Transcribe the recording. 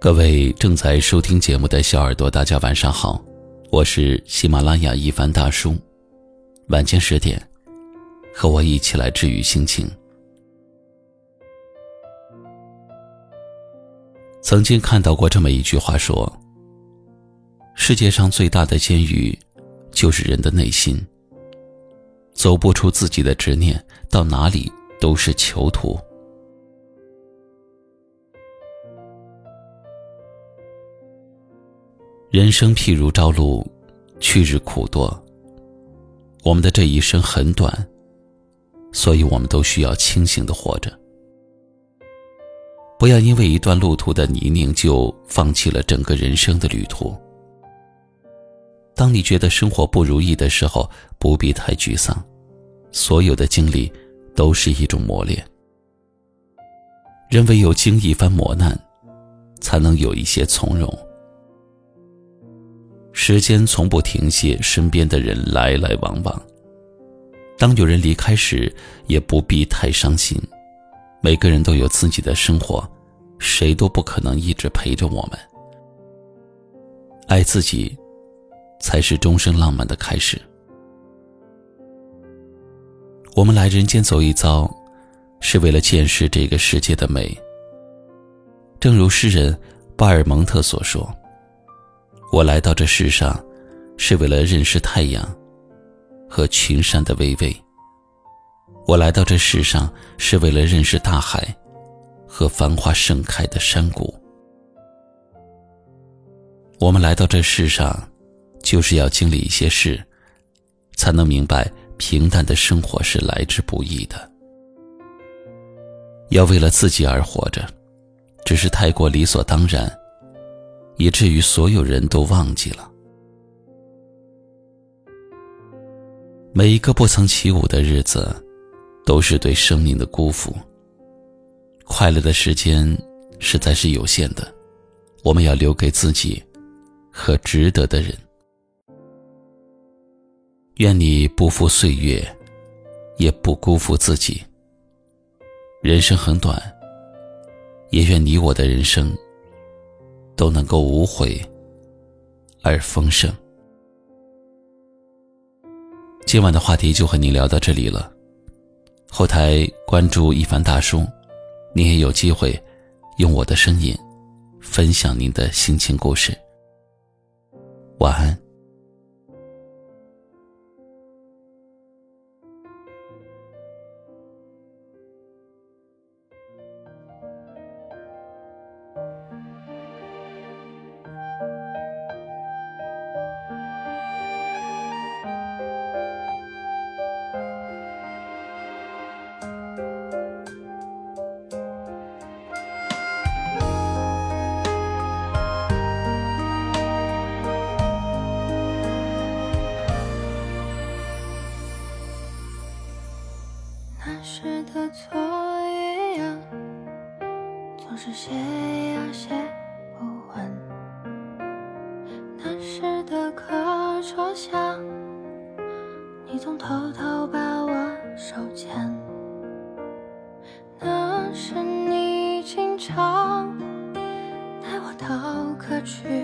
各位正在收听节目的小耳朵，大家晚上好，我是喜马拉雅一凡大叔。晚间十点，和我一起来治愈心情。曾经看到过这么一句话说：“世界上最大的监狱，就是人的内心。走不出自己的执念，到哪里都是囚徒。”人生譬如朝露，去日苦多。我们的这一生很短，所以我们都需要清醒的活着。不要因为一段路途的泥泞就放弃了整个人生的旅途。当你觉得生活不如意的时候，不必太沮丧，所有的经历都是一种磨练。人唯有经一番磨难，才能有一些从容。时间从不停歇，身边的人来来往往。当有人离开时，也不必太伤心。每个人都有自己的生活，谁都不可能一直陪着我们。爱自己，才是终生浪漫的开始。我们来人间走一遭，是为了见识这个世界的美。正如诗人巴尔蒙特所说。我来到这世上，是为了认识太阳和群山的巍巍。我来到这世上，是为了认识大海和繁花盛开的山谷。我们来到这世上，就是要经历一些事，才能明白平淡的生活是来之不易的。要为了自己而活着，只是太过理所当然。以至于所有人都忘记了，每一个不曾起舞的日子，都是对生命的辜负。快乐的时间实在是有限的，我们要留给自己和值得的人。愿你不负岁月，也不辜负自己。人生很短，也愿你我的人生。都能够无悔而丰盛。今晚的话题就和您聊到这里了。后台关注一凡大叔，你也有机会用我的声音分享您的心情故事。晚安。那时的作业，总是写呀写不完，那时的课桌下，你总偷偷把我手牵。那时你经常带我到可去